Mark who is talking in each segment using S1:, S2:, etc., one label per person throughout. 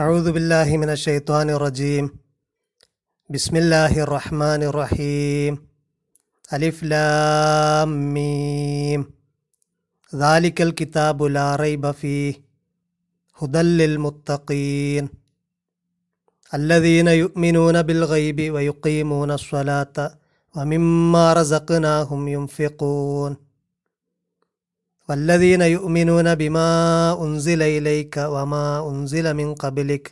S1: أعوذ بالله من الشيطان الرجيم. بسم الله الرحمن الرحيم. ألف لام ميم. ذلك الكتاب لا ريب فيه. هدى للمتقين. الذين يؤمنون بالغيب ويقيمون الصلاة ومما رزقناهم ينفقون. والذين يؤمنون بما أنزل إليك وما أنزل من قبلك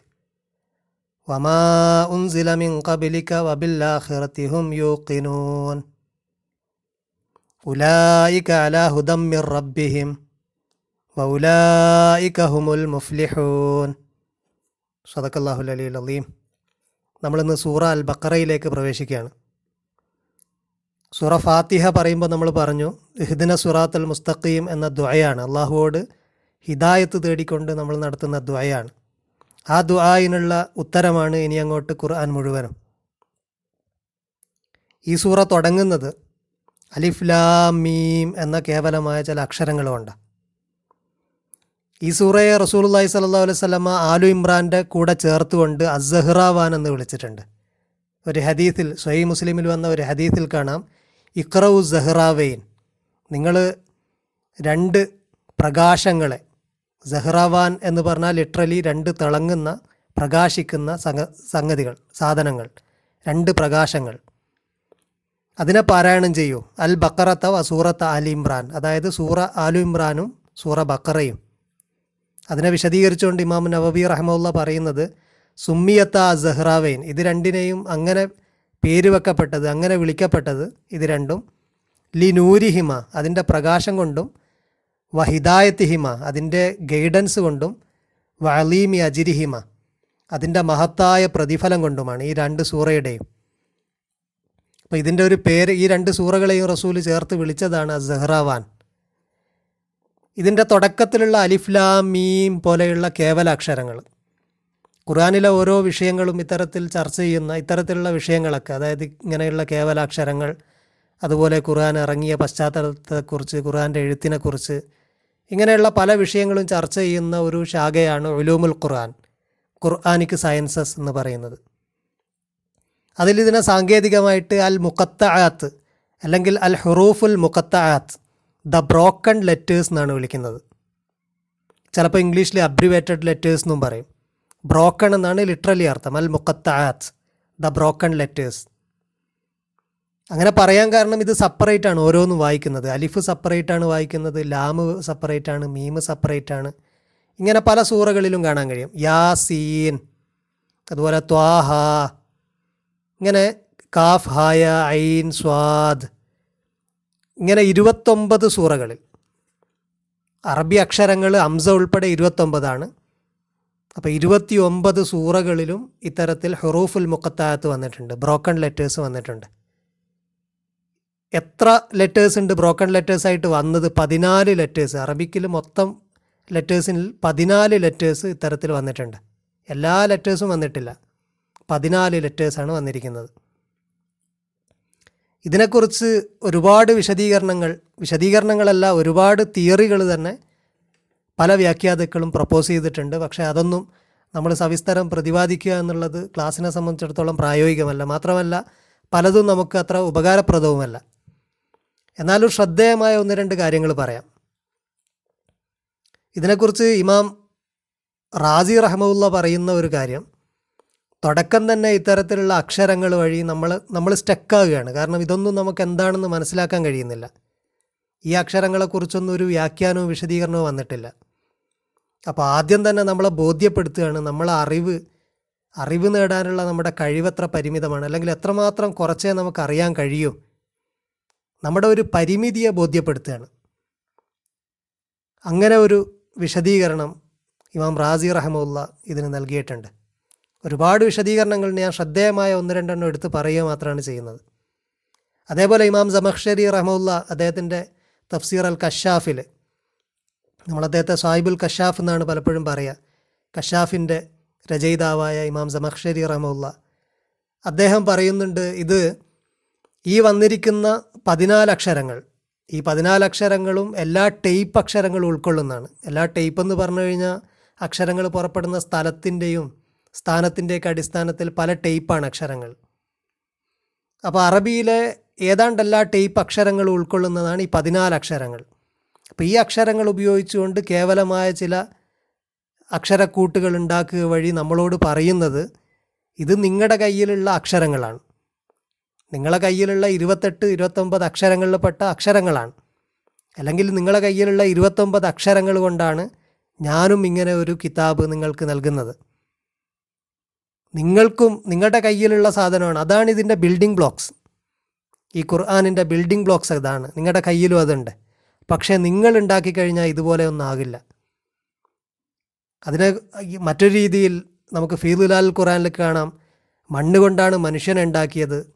S1: وما أنزل من قبلك وبالآخرة هم يوقنون أولئك على هدى من ربهم وأولئك هم المفلحون صدق الله العلي العظيم നമ്മളിന്ന് സൂറ അൽ ബക്കറയിലേക്ക് പ്രവേശിക്കുകയാണ് സൂറ ഫാത്തിഹ പറയുമ്പോൾ നമ്മൾ പറഞ്ഞു ഹിദിന സുറാത്തൽ മുസ്തഖീം എന്ന ദ്വയാണ് അള്ളാഹുവോട് ഹിദായത്ത് തേടിക്കൊണ്ട് നമ്മൾ നടത്തുന്ന ദ്വയാണ് ആ ദ്വായിനുള്ള ഉത്തരമാണ് ഇനി അങ്ങോട്ട് ഖുർആൻ മുഴുവനും. ഈ സൂറ തുടങ്ങുന്നത് അലിഫ് ലാം മീം എന്ന കേവലമായ ചില അക്ഷരങ്ങളുമുണ്ട് ഈ സൂറയെ റസൂലുള്ളാഹി സ്വല്ലല്ലാഹു അലൈഹി വസല്ലമ ആലു ഇമ്രാന്റെ കൂടെ ചേർത്തുകൊണ്ട് അസഹ്റാവാൻ എന്ന് വിളിച്ചിട്ടുണ്ട്. ഒരു ഹദീസിൽ സ്വൈ മുസ്ലിമിൽ വന്ന ഒരു ഹദീസിൽ കാണാം. ഇക്രവു സഹ്റാവെയിൻ നിങ്ങൾ രണ്ട് പ്രകാശങ്ങളെ സഹ്റാവാൻ എന്ന് പറഞ്ഞാൽ ലിറ്ററലി രണ്ട് തിളങ്ങുന്ന പ്രകാശിക്കുന്ന സംഗ സംഗതികൾ സാധനങ്ങൾ രണ്ട് പ്രകാശങ്ങൾ. അതിനെ പാരായണം ചെയ്യൂ. അൽ ബക്കറത്ത വ സൂറത്ത് ആലി ഇമ്രാൻ. അതായത് സൂറ ആലു ഇമ്രാനും സൂറ ബക്കറയും. അതിനെ വിശദീകരിച്ചുകൊണ്ട് ഇമാം നവബി റഹ്മുള്ള പറയുന്നത് സുമ്മിയത്ത സഹ്റാവൈൻ. ഇത് രണ്ടിനെയും അങ്ങനെ പേര് വെക്കപ്പെട്ടത് അങ്ങനെ വിളിക്കപ്പെട്ടത് ഇത് രണ്ടും. ലി നൂരിഹിമ അതിന്റെ പ്രകാശം കൊണ്ടും വഹിദായത്തിഹിമ അതിന്റെ ഗൈഡൻസ് കൊണ്ടും വലീമി അജിരിഹിമ അതിന്റെ മഹത്തായ പ്രതിഫലം കൊണ്ടുമാണ് ഈ രണ്ട് സൂറയുടെയും. അപ്പോൾ ഇതിന്റെ ഒരു പേര് ഈ രണ്ട് സൂറകളെയും റസൂൽ ചേർത്ത് വിളിച്ചതാണ് സഹ്റാവാൻ ഇതിന്റെ തുടക്കത്തിലുള്ള അലിഫ്ലാമീം പോലെയുള്ള കേവല അക്ഷരങ്ങൾ ഖുർആാനിലെ ഓരോ വിഷയങ്ങളും ഇത്തരത്തിൽ ചർച്ച ചെയ്യുന്ന ഇത്തരത്തിലുള്ള വിഷയങ്ങളൊക്കെ അതായത് ഇങ്ങനെയുള്ള കേവലാക്ഷരങ്ങൾ അതുപോലെ ഖുർആൻ ഇറങ്ങിയ പശ്ചാത്തലത്തെക്കുറിച്ച് ഖുർആന്റെ എഴുത്തിനെക്കുറിച്ച് ഇങ്ങനെയുള്ള പല വിഷയങ്ങളും ചർച്ച ചെയ്യുന്ന ഒരു ശാഖയാണ് ഒലൂമുൽ ഖുർആൻ ഖുർആാനിക് സയൻസസ് എന്ന് പറയുന്നത്. ഇതിനെ സാങ്കേതികമായിട്ട് അൽ മുക്കത്താത്ത് അല്ലെങ്കിൽ അൽ ഹുറൂഫുൽ മുക്കത്താത്ത് ദ ബ്രോക്കൺ ലെറ്റേഴ്സ് എന്നാണ് വിളിക്കുന്നത്. ചിലപ്പോൾ ഇംഗ്ലീഷിൽ അബ്രിവേറ്റഡ് ലെറ്റേഴ്സ് എന്നും പറയും. ബ്രോക്കൺ എന്നാണ് ലിറ്ററലി അർത്ഥം. അൽ മുക്കത്താത്ത് ദ ബ്രോക്കൺ ലെറ്റേഴ്സ് അങ്ങനെ പറയാൻ കാരണം ഇത് സെപ്പറേറ്റ് ആണ് ഓരോന്നും വായിക്കുന്നത്. അലിഫ് സെപ്പറേറ്റ് ആണ് വായിക്കുന്നത് ലാമ് സെപ്പറേറ്റ് ആണ് മീമ് സെപ്പറേറ്റ് ആണ്. ഇങ്ങനെ പല സൂറകളിലും കാണാൻ കഴിയും. യാസീൻ അതുപോലെ ത്വാഹ ഇങ്ങനെ കാഫ് ഹായ ഐൻ സ്വാദ് ഇങ്ങനെ ഇരുപത്തൊമ്പത് സൂറകളിൽ. അറബി അക്ഷരങ്ങൾ അംസ ഉൾപ്പെടെ ഇരുപത്തൊമ്പതാണ്. അപ്പോൾ ഇരുപത്തി ഒമ്പത് സൂറകളിലും ഇത്തരത്തിൽ ഹുറൂഫുൽ മുക്കത്തായത്ത് വന്നിട്ടുണ്ട് ബ്രോക്കൺ ലെറ്റേഴ്സ് വന്നിട്ടുണ്ട്. എത്ര ലെറ്റേഴ്സ് ഉണ്ട് ബ്രോക്കൺ ലെറ്റേഴ്സ് ആയിട്ട് വന്നത്? പതിനാല് ലെറ്റേഴ്സ് അറബിക്കിൽ മൊത്തം ലെറ്റേഴ്സിൽ പതിനാല് ലെറ്റേഴ്സ് ഇത്തരത്തിൽ വന്നിട്ടുണ്ട്. എല്ലാ ലെറ്റേഴ്സും വന്നിട്ടില്ല. പതിനാല് ലെറ്റേഴ്സാണ് വന്നിരിക്കുന്നത്. ഇതിനെക്കുറിച്ച് ഒരുപാട് വിശദീകരണങ്ങൾ വിശദീകരണങ്ങളല്ല ഒരുപാട് തിയറികൾ തന്നെ പല വ്യാഖ്യാതാക്കളും പ്രപ്പോസ് ചെയ്തിട്ടുണ്ട്. പക്ഷേ അതൊന്നും നമ്മൾ സവിസ്തരം പ്രതിപാദിക്കുക എന്നുള്ളത് ക്ലാസ്സിനെ സംബന്ധിച്ചിടത്തോളം പ്രായോഗികമല്ല. മാത്രമല്ല പലതും നമുക്ക് അത്ര ഉപകാരപ്രദവുമല്ല. എന്നാലും ശ്രദ്ധേയമായ ഒന്ന് രണ്ട് കാര്യങ്ങൾ പറയാം. ഇതിനെക്കുറിച്ച് ഇമാം റാസി റഹമുല്ല പറയുന്ന ഒരു കാര്യം തുടക്കം തന്നെ ഇത്തരത്തിലുള്ള അക്ഷരങ്ങൾ വഴി നമ്മൾ നമ്മൾ സ്റ്റക്കാവുകയാണ്. കാരണം ഇതൊന്നും നമുക്ക് എന്താണെന്ന് മനസ്സിലാക്കാൻ കഴിയുന്നില്ല. ഈ അക്ഷരങ്ങളെക്കുറിച്ചൊന്നും ഒരു വ്യാഖ്യാനവും വിശദീകരണവും വന്നിട്ടില്ല. അപ്പോൾ ആദ്യം തന്നെ നമ്മളെ ബോധ്യപ്പെടുത്തുകയാണ്. നമ്മളെ അറിവ് അറിവ് നേടാനുള്ള നമ്മുടെ കഴിവെത്ര പരിമിതമാണ്. അല്ലെങ്കിൽ എത്രമാത്രം കുറച്ചേ നമുക്ക് അറിയാൻ കഴിയൂ. നമ്മുടെ ഒരു പരിമിതിയെ ബോധ്യപ്പെടുത്തുകയാണ്. അങ്ങനെ ഒരു വിശദീകരണം ഇമാം റാസി റഹമുല്ല ഇതിന് നൽകിയിട്ടുണ്ട്. ഒരുപാട് വിശദീകരണങ്ങൾ ഞാൻ ശ്രദ്ധേയമായ ഒന്ന് രണ്ടെണ്ണം എടുത്ത് പറയുക മാത്രമാണ് ചെയ്യുന്നത്. അതേപോലെ ഇമാം ജമഖ്ഷരി റഹമുല്ല അദ്ദേഹത്തിന്റെ തഫ്സീർ അൽ കഷാഫിൽ നമ്മൾ അദ്ദേഹത്തെ സാഹിബുൽ കഷാഫ് എന്നാണ് പലപ്പോഴും പറയുക കഷാഫിന്റെ രചയിതാവായ ഇമാം ജമഖ്ഷരി റഹമുല്ല അദ്ദേഹം പറയുന്നുണ്ട് ഇത് ഈ വന്നിരിക്കുന്ന പതിനാല് അക്ഷരങ്ങൾ ഈ പതിനാല് അക്ഷരങ്ങളും എല്ലാ ടേപ്പ് അക്ഷരങ്ങളും ഉൾക്കൊള്ളുന്നതാണ്. എല്ലാ ടേപ്പ് എന്ന് പറഞ്ഞു കഴിഞ്ഞാൽ അക്ഷരങ്ങൾ പുറപ്പെടുന്ന സ്ഥലത്തിന്റെയും സ്ഥാനത്തിന്റെയൊക്കെ അടിസ്ഥാനത്തിൽ പല ടൈപ്പാണ് അക്ഷരങ്ങൾ. അപ്പോൾ അറബിയിലെ ഏതാണ്ട് എല്ലാ ടൈപ്പ് അക്ഷരങ്ങളും ഉൾക്കൊള്ളുന്നതാണ് ഈ പതിനാല് അക്ഷരങ്ങൾ അപ്പോൾ ഈ അക്ഷരങ്ങൾ ഉപയോഗിച്ചുകൊണ്ട് കേവലമായ ചില അക്ഷരക്കൂട്ടുകൾ ഉണ്ടാക്കുക വഴി നമ്മളോട് പറയുന്നത് ഇത് നിങ്ങളുടെ കയ്യിലുള്ള അക്ഷരങ്ങളാണ്. നിങ്ങളെ കയ്യിലുള്ള ഇരുപത്തെട്ട് ഇരുപത്തൊമ്പത് അക്ഷരങ്ങളിൽപ്പെട്ട അക്ഷരങ്ങളാണ്. അല്ലെങ്കിൽ നിങ്ങളുടെ കയ്യിലുള്ള ഇരുപത്തൊമ്പത് അക്ഷരങ്ങൾ കൊണ്ടാണ് ഞാനും ഇങ്ങനെ ഒരു കിതാബ് നിങ്ങൾക്ക് നൽകുന്നത്. നിങ്ങൾക്കും നിങ്ങളുടെ കയ്യിലുള്ള സാധനമാണ്. അതാണ് ഇതിന്റെ ബിൽഡിംഗ് ബ്ലോക്സ് ഈ ഖുർആാനിന്റെ ബിൽഡിംഗ് ബ്ലോക്സ് അതാണ് നിങ്ങളുടെ കയ്യിലും അതുണ്ട്. പക്ഷേ നിങ്ങൾ ഉണ്ടാക്കി കഴിഞ്ഞാൽ ഇതുപോലെ ഒന്നും ആകില്ല അതിനെ മറ്റൊരു രീതിയിൽ നമുക്ക് ഫീദുലാൽ ഖുറാനിൽ കാണാം. മണ്ണ് കൊണ്ടാണ് മനുഷ്യനെ ഉണ്ടാക്കിയത്.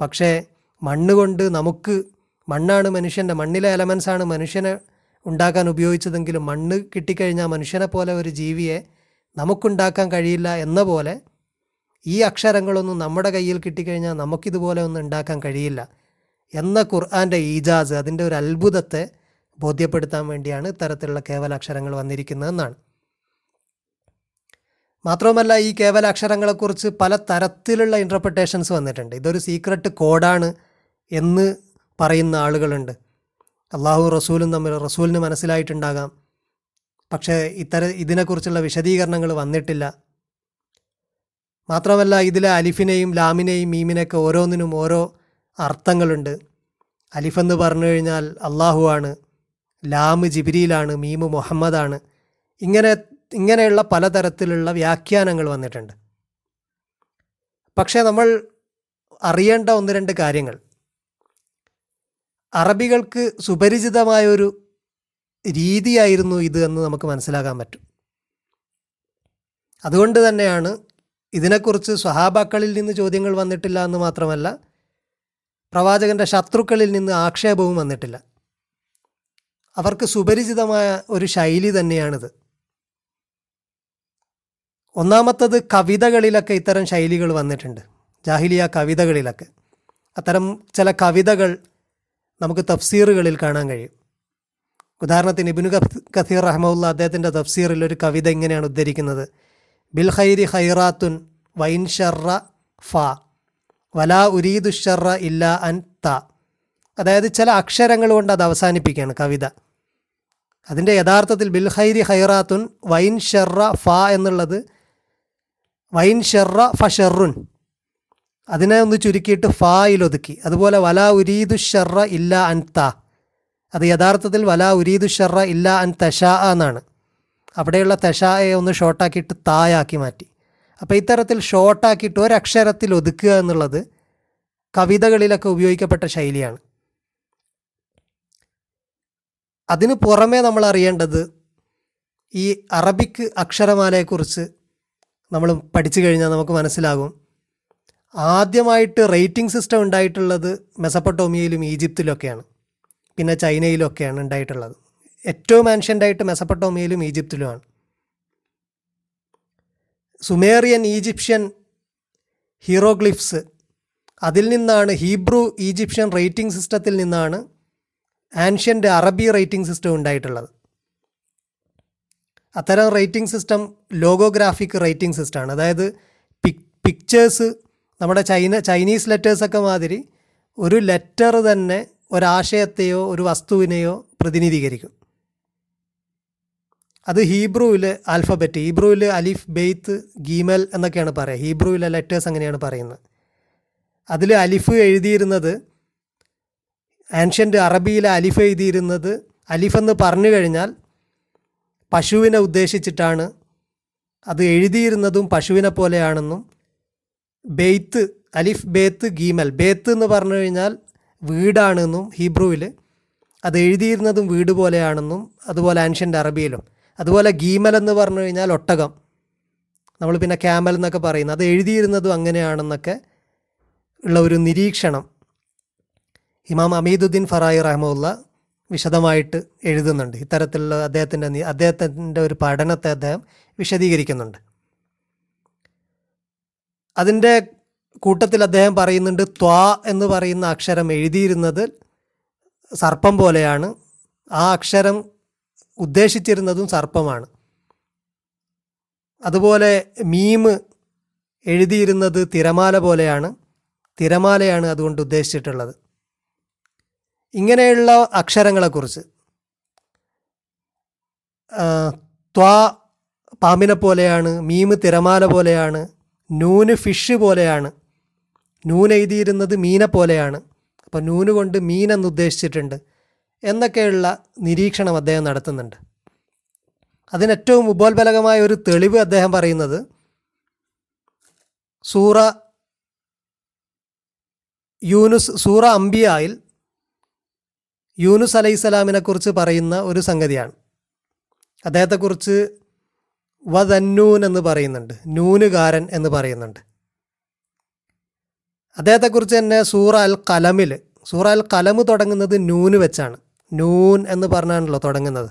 S1: പക്ഷേ മണ്ണ് കൊണ്ട് നമുക്ക് മണ്ണാണ് മനുഷ്യന്റെ മണ്ണിലെ എലമെൻസാണ് മനുഷ്യനെ ഉണ്ടാക്കാൻ ഉപയോഗിച്ചതെങ്കിലും മണ്ണ് കിട്ടിക്കഴിഞ്ഞാൽ മനുഷ്യനെ പോലെ ഒരു ജീവിയെ നമുക്കുണ്ടാക്കാൻ കഴിയില്ല എന്ന പോലെ ഈ അക്ഷരങ്ങളൊന്നും നമ്മുടെ കയ്യിൽ കിട്ടിക്കഴിഞ്ഞാൽ നമുക്കിതുപോലെ ഒന്നും ഉണ്ടാക്കാൻ കഴിയില്ല. എന്ന ഖുർആന്റെ ഈജാസ് അതിന്റെ ഒരു അത്ഭുതത്തെ ബോധ്യപ്പെടുത്താൻ വേണ്ടിയാണ് ഇത്തരത്തിലുള്ള കേവലാക്ഷരങ്ങൾ വന്നിരിക്കുന്നതെന്നാണ്. മാത്രവുമല്ല ഈ കേവലാക്ഷരങ്ങളെക്കുറിച്ച് പല തരത്തിലുള്ള ഇന്റർപ്രിട്ടേഷൻസ് വന്നിട്ടുണ്ട്. ഇതൊരു സീക്രട്ട് കോഡാണ് എന്ന് പറയുന്ന ആളുകളുണ്ട്. അള്ളാഹു റസൂലും തമ്മിൽ റസൂലിന് മനസ്സിലായിട്ടുണ്ടാകാം. പക്ഷേ ഇത്തര ഇതിനെക്കുറിച്ചുള്ള വിശദീകരണങ്ങൾ വന്നിട്ടില്ല. മാത്രമല്ല ഇതിലെ അലിഫിനെയും ലാമിനെയും മീമിനെയൊക്കെ ഓരോന്നിനും ഓരോ അർത്ഥങ്ങളുണ്ട്. അലിഫെന്ന് പറഞ്ഞു കഴിഞ്ഞാൽ അള്ളാഹു ലാമ് ജിബിരിയിലാണ് മീമ് മുഹമ്മദാണ്. ഇങ്ങനെ ഇങ്ങനെയുള്ള പലതരത്തിലുള്ള വ്യാഖ്യാനങ്ങൾ വന്നിട്ടുണ്ട്. പക്ഷേ നമ്മൾ അറിയേണ്ട ഒന്ന് രണ്ട് കാര്യങ്ങൾ. അറബികൾക്ക് സുപരിചിതമായൊരു രീതിയായിരുന്നു ഇത് എന്ന് നമുക്ക് മനസ്സിലാക്കാൻ പറ്റും. അതുകൊണ്ട് തന്നെയാണ് ഇതിനെക്കുറിച്ച് സ്വഹാബാക്കളിൽ നിന്ന് ചോദ്യങ്ങൾ വന്നിട്ടില്ല എന്ന് മാത്രമല്ല പ്രവാചകന്റെ ശത്രുക്കളിൽ നിന്ന് ആക്ഷേപവും വന്നിട്ടില്ല. അവർക്ക് സുപരിചിതമായ ഒരു ശൈലി തന്നെയാണിത്. ഒന്നാമത്തത് കവിതകളിലൊക്കെ ഇത്തരം ശൈലികൾ വന്നിട്ടുണ്ട്. ജാഹിലിയ കവിതകളിലൊക്കെ. അത്തരം ചില കവിതകൾ നമുക്ക് തഫ്സീറുകളിൽ കാണാൻ കഴിയും. ഉദാഹരണത്തിന് ഇബിനു കസീർ റഹ്മുല്ല അദ്ദേഹത്തിന്റെ തഫ്സീറിൽ ഒരു കവിത ഇങ്ങനെയാണ് ഉദ്ധരിക്കുന്നത്. ബിൽ ഖൈരി ഖൈറാത്തുൻ വൈൻ ഷർറ ഫ വലാ ഉരീദു ഷർറ ഇല്ല അൻ ത. അതായത് ചില അക്ഷരങ്ങൾ കൊണ്ട് അത് അവസാനിപ്പിക്കുകയാണ് കവിത. അതിന്റെ യഥാർത്ഥത്തിൽ ബിൽഹൈരി ഹൈറാത്തുൻ വൈൻ ഷെറ ഫ എന്നുള്ളത് വൈൻ ഷെറ ഫ ഷെറുൻ. അതിനെ ഒന്ന് ചുരുക്കിയിട്ട് ഫായിൽ ഒതുക്കി. അതുപോലെ വലാ ഉരീദു ഷെറ ഇല്ല അൻ ത. അത് യഥാർത്ഥത്തിൽ വലാ ഉരീദു ഷെറ ഇല്ല അൻ തഷാ എന്നാണ്. അവിടെയുള്ള തഷായെ ഒന്ന് ഷോർട്ടാക്കിയിട്ട് തായാക്കി മാറ്റി. അപ്പോൾ ഇത്തരത്തിൽ ഷോർട്ടാക്കിയിട്ട് ഒരക്ഷരത്തിൽ ഒതുക്കുക എന്നുള്ളത് കവിതകളിലൊക്കെ ഉപയോഗിക്കപ്പെട്ട ശൈലിയാണ്. അതിന് പുറമേ നമ്മൾ അറിയേണ്ടത് ഈ അറബിക്ക് അക്ഷരമാലയെക്കുറിച്ച് നമ്മൾ പഠിച്ചു കഴിഞ്ഞാൽ നമുക്ക് മനസ്സിലാകും. ആദ്യമായിട്ട് റേറ്റിംഗ് സിസ്റ്റം ഉണ്ടായിട്ടുള്ളത് മെസപ്പട്ടോമിയയിലും ഈജിപ്തിലൊക്കെയാണ്. പിന്നെ ചൈനയിലൊക്കെയാണ് ഉണ്ടായിട്ടുള്ളത്. ഏറ്റവും ആൻഷ്യന്റായിട്ട് മെസപ്പട്ടോമിയയിലും ഈജിപ്തിലുമാണ്. സുമേറിയൻ ഈജിപ്ഷ്യൻ ഹീറോഗ്ലിഫ്സ് അതിൽ നിന്നാണ് ഹീബ്രു ഈജിപ്ഷ്യൻ റേറ്റിംഗ് സിസ്റ്റത്തിൽ നിന്നാണ് ആൻഷ്യന്റ് അറബി റേറ്റിംഗ് സിസ്റ്റം ഉണ്ടായിട്ടുള്ളത്. അത്തരം റേറ്റിംഗ് സിസ്റ്റം ലോഗോഗ്രാഫിക് റേറ്റിംഗ് സിസ്റ്റമാണ് അതായത് പിക് പിക്ചേഴ്സ് നമ്മുടെ ചൈന ചൈനീസ് ലെറ്റേഴ്സൊക്കെ മാതിരി ഒരു ലെറ്റർ തന്നെ ഒരാശയത്തെയോ ഒരു വസ്തുവിനെയോ പ്രതിനിധീകരിക്കും. അത് ഹീബ്രുവിൽ ആൽഫബറ്റ് ഹീബ്രുവിൽ അലിഫ് ബെയ്ത്ത് ഗീമൽ എന്നൊക്കെയാണ് പറയുക. ഹീബ്രുവിലെ ലെറ്റേഴ്സ് അങ്ങനെയാണ് പറയുന്നത്. അതിൽ അലിഫ് എഴുതിയിരുന്നത് ആൻഷ്യന്റ് അറബിയിൽ അലിഫ് എഴുതിയിരുന്നത് അലിഫെന്ന് പറഞ്ഞു കഴിഞ്ഞാൽ പശുവിനെ ഉദ്ദേശിച്ചിട്ടാണ്. അത് എഴുതിയിരുന്നതും പശുവിനെ പോലെയാണെന്നും ബെയ്ത്ത് അലിഫ് ബേത്ത് ഗീമൽ. ബേത്ത് എന്ന് പറഞ്ഞു കഴിഞ്ഞാൽ വീടാണെന്നും ഹീബ്രുവിൽ. അത് എഴുതിയിരുന്നതും വീട് പോലെയാണെന്നും അതുപോലെ ആൻഷ്യന്റ് അറബിയിലും. അതുപോലെ ഗീമൽ എന്ന് പറഞ്ഞു കഴിഞ്ഞാൽ ഒട്ടകം. നമ്മൾ പിന്നെ ക്യാമൽ എന്നൊക്കെ പറയുന്നത് അത് എഴുതിയിരുന്നതും അങ്ങനെയാണെന്നൊക്കെ ഉള്ള ഒരു നിരീക്ഷണം. ഇമാം അമീദുദ്ദീൻ ഫറായി റഹ്മുല്ല വിശദമായിട്ട് എഴുതുന്നുണ്ട്. ഇത്തരത്തിലുള്ള അദ്ദേഹത്തിന്റെ അദ്ദേഹത്തിന്റെ ഒരു പഠനത്തെ അദ്ദേഹം വിശദീകരിക്കുന്നുണ്ട്. അതിന്റെ കൂട്ടത്തിൽ അദ്ദേഹം പറയുന്നുണ്ട് ത്വാ എന്ന് പറയുന്ന അക്ഷരം എഴുതിയിരുന്നത് സർപ്പം പോലെയാണ്. ആ അക്ഷരം ഉദ്ദേശിച്ചിരുന്നതും സർപ്പമാണ്. അതുപോലെ മീം എഴുതിയിരുന്നത് തിരമാല പോലെയാണ്. തിരമാലയാണ് അതുകൊണ്ട് ഉദ്ദേശിച്ചിട്ടുള്ളത്. ഇങ്ങനെയുള്ള അക്ഷരങ്ങളെക്കുറിച്ച്. ത്വാ പാമ്പിനെ പോലെയാണ് മീമ് തിരമാല പോലെയാണ് നൂന് ഫിഷ് പോലെയാണ് നൂൻ എഴുതിയിരുന്നത് മീനെ പോലെയാണ്. അപ്പോൾ നൂന് കൊണ്ട് മീൻ എന്ന് ഉദ്ദേശിച്ചിട്ടുണ്ട് എന്നൊക്കെയുള്ള നിരീക്ഷണം അദ്ദേഹം നടത്തുന്നുണ്ട്. അതിനേറ്റവും ഉപോത്ബലകമായ ഒരു തെളിവ് അദ്ദേഹം പറയുന്നത് സൂറ യൂനുസ് സൂറ അംബിയായിൽ യൂനുസ് അലൈഹിസ്സലാമിനെ കുറിച്ച് പറയുന്ന ഒരു സംഗതിയാണ്. അദ്ദേഹത്തെക്കുറിച്ച് വദന്നൂൻ എന്ന് പറയുന്നുണ്ട്. നൂനുകാരൻ എന്ന് പറയുന്നുണ്ട്. അദ്ദേഹത്തെക്കുറിച്ച് തന്നെ സൂറ അൽ കലമിൽ സൂറ അൽ കലമ് തുടങ്ങുന്നത് നൂന് വെച്ചാണ്. നൂൻ എന്ന് പറഞ്ഞാണല്ലോ തുടങ്ങുന്നത്.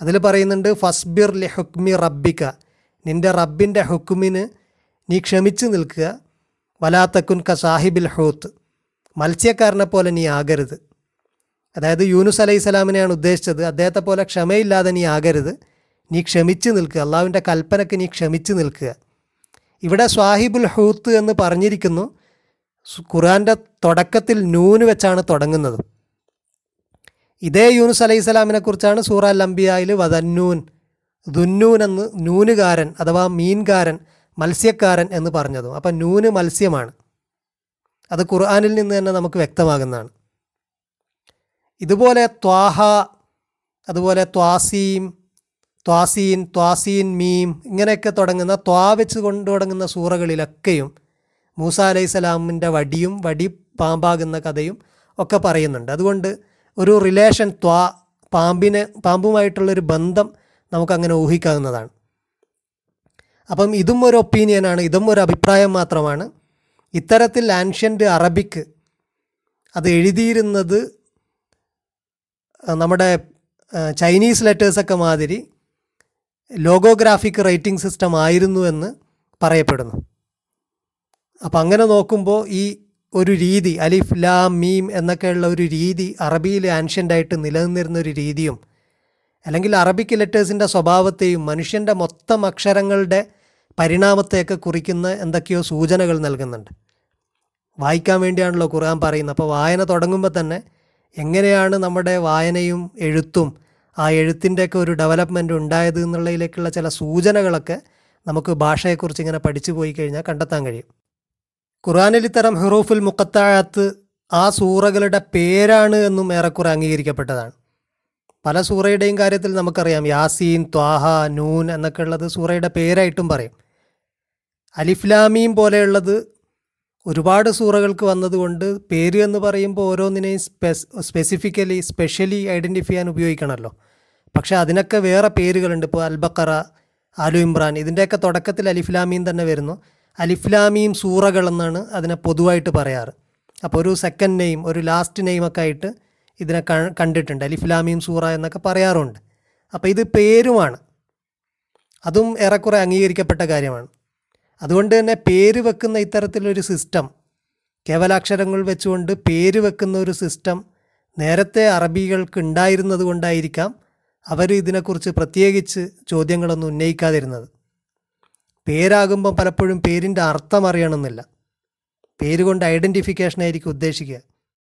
S1: അതിൽ പറയുന്നുണ്ട് ഫസ്ബിർ ലി ഹുക്മി റബ്ബിക്ക നിന്റെ റബ്ബിന്റെ ഹുക്കുമിന് നീ ക്ഷമിച്ചു നിൽക്കുക. വലാത്തക്കുൻ ക സാഹിബിൽ ഹൂത്ത്. മത്സ്യക്കാരനെ പോലെ നീ ആകരുത്. അതായത് യൂനുസ് അലൈഹി സ്വലാമിനെയാണ് ഉദ്ദേശിച്ചത്. അദ്ദേഹത്തെ പോലെ ക്ഷമയില്ലാതെ നീ ആകരുത്. നീ ക്ഷമിച്ച് നിൽക്കുക. അള്ളാവിന്റെ കൽപ്പനയ്ക്ക് നീ ക്ഷമിച്ച് നിൽക്കുക. ഇവിടെ സ്വാഹിബുൽ ഹൂത്ത് എന്ന് പറഞ്ഞിരിക്കുന്നു. ഖുറാന്റെ തുടക്കത്തിൽ നൂന് വെച്ചാണ് തുടങ്ങുന്നത്. ഇതേ യൂനുസ് അലൈഹി സ്വലാമിനെ കുറിച്ചാണ് സൂറ ലംബിയായിൽ വദന്നൂൻ ദുന്നൂൻ എന്ന് നൂനുകാരൻ അഥവാ മീൻകാരൻ മത്സ്യക്കാരൻ എന്ന് പറഞ്ഞതും. അപ്പം നൂന് മത്സ്യമാണ്. അത് ഖുർആാനിൽ നിന്ന് തന്നെ നമുക്ക് വ്യക്തമാകുന്നതാണ്. ഇതുപോലെ ത്വാഹ അതുപോലെ ത്വാസീം ത്വാസീൻ ത്വാസീൻ മീം ഇങ്ങനെയൊക്കെ തുടങ്ങുന്ന ത്വാ വെച്ച് കൊണ്ട് തുടങ്ങുന്ന സൂറകളിലൊക്കെയും മൂസ അലൈഹി സ്വലാമിന്റെ വടിയും വടി പാമ്പാകുന്ന കഥയും ഒക്കെ പറയുന്നുണ്ട്. അതുകൊണ്ട് ഒരു റിലേഷൻ ത്വാ പാമ്പിന് പാമ്പുമായിട്ടുള്ളൊരു ബന്ധം നമുക്കങ്ങനെ ഊഹിക്കാവുന്നതാണ്. അപ്പം ഇതും ഒരു ഒപ്പീനിയനാണ് ഇതും ഒരു അഭിപ്രായം മാത്രമാണ്. ഇത്തരത്തിൽ ആൻഷ്യന്റ് അറബിക്ക് അത് എഴുതിയിരുന്നത് നമ്മുടെ ചൈനീസ് ലെറ്റേഴ്സൊക്കെ മാതിരി ലോഗോഗ്രാഫിക് റൈറ്റിംഗ് സിസ്റ്റം ആയിരുന്നു എന്ന് പറയപ്പെടുന്നു. അപ്പം അങ്ങനെ നോക്കുമ്പോൾ ഈ ഒരു രീതി അലിഫ് ലാം മീം എന്നൊക്കെയുള്ള ഒരു രീതി അറബിയിൽ ആൻഷ്യന്റായിട്ട് നിലനിന്നിരുന്ന ഒരു രീതിയും അല്ലെങ്കിൽ അറബിക് ലെറ്റേഴ്സിന്റെ സ്വഭാവത്തെയും മനുഷ്യന്റെ മൊത്തം അക്ഷരങ്ങളുടെ പരിണാമത്തെയൊക്കെ കുറിക്കുന്ന എന്തൊക്കെയോ സൂചനകൾ നൽകുന്നുണ്ട്. വായിക്കാൻ വേണ്ടിയാണല്ലോ ഖുർആൻ പറയുന്നത്. അപ്പോൾ വായന തുടങ്ങുമ്പോൾ തന്നെ എങ്ങനെയാണ് നമ്മുടെ വായനയും എഴുത്തും ആ എഴുത്തിന്റെയൊക്കെ ഒരു ഡെവലപ്മെന്റ് ഉണ്ടായത് എന്നുള്ളതിലേക്കുള്ള ചില സൂചനകളൊക്കെ നമുക്ക് ഭാഷയെക്കുറിച്ച് ഇങ്ങനെ പഠിച്ചു പോയി കഴിഞ്ഞാൽ കണ്ടെത്താൻ കഴിയും. ഖുർആനിൽ ഇത്തരം ഹുറൂഫുൽ മുക്കത്താഴത്ത് ആ സൂറകളുടെ പേരാണ് എന്നും ഏറെക്കുറെ അംഗീകരിക്കപ്പെട്ടതാണ്. പല സൂറയുടെയും കാര്യത്തിൽ നമുക്കറിയാം യാസീൻ ത്വാഹ നൂൻ എന്നൊക്കെ ഉള്ളത് സൂറയുടെ പേരായിട്ടും പറയും. അലിഫ്ലാമീം പോലെയുള്ളത് ഒരുപാട് സൂറകൾക്ക് വന്നതുകൊണ്ട് പേര് എന്ന് പറയുമ്പോൾ ഓരോന്നിനെയും സ്പെസ് സ്പെസിഫിക്കലി സ്പെഷ്യലി ഐഡന്റിഫൈ ചെയ്യാൻ ഉപയോഗിക്കണമല്ലോ. പക്ഷേ അതിനൊക്കെ വേറെ പേരുകളുണ്ട്. ഇപ്പോൾ അൽബക്കറ ആലു ഇമ്രാൻ ഇതിന്റെയൊക്കെ തുടക്കത്തിൽ അലിഫ്ലാമിയും തന്നെ വരുന്നു. അലിഫ്ലാമീം സൂറകൾ എന്നാണ് അതിനെ പൊതുവായിട്ട് പറയാറ്. അപ്പോൾ ഒരു സെക്കൻഡ് നെയിം ഒരു ലാസ്റ്റ് നെയിമൊക്കെ ആയിട്ട് ഇതിനെ കണ്ടിട്ടുണ്ട്. അലിഫ്ലാമീം സൂറ എന്നൊക്കെ പറയാറുണ്ട്. അപ്പോൾ ഇത് പേരുമാണ്. അതും ഏറെക്കുറെ അംഗീകരിക്കപ്പെട്ട കാര്യമാണ്. അതുകൊണ്ട് തന്നെ പേര് വെക്കുന്ന ഇത്തരത്തിലൊരു സിസ്റ്റം കേവലാക്ഷരങ്ങൾ വെച്ചുകൊണ്ട് പേര് വെക്കുന്ന ഒരു സിസ്റ്റം നേരത്തെ അറബികൾക്ക് ഉണ്ടായിരുന്നത് കൊണ്ടായിരിക്കാം അവർ ഇതിനെക്കുറിച്ച് പ്രത്യേകിച്ച് ചോദ്യങ്ങളൊന്നും ഉന്നയിക്കാതിരുന്നത്. പേരാകുമ്പം പലപ്പോഴും പേരിന്റെ അർത്ഥം അറിയണമെന്നില്ല. പേര് കൊണ്ട് ഐഡന്റിഫിക്കേഷൻ ആയിരിക്കും ഉദ്ദേശിക്കുക.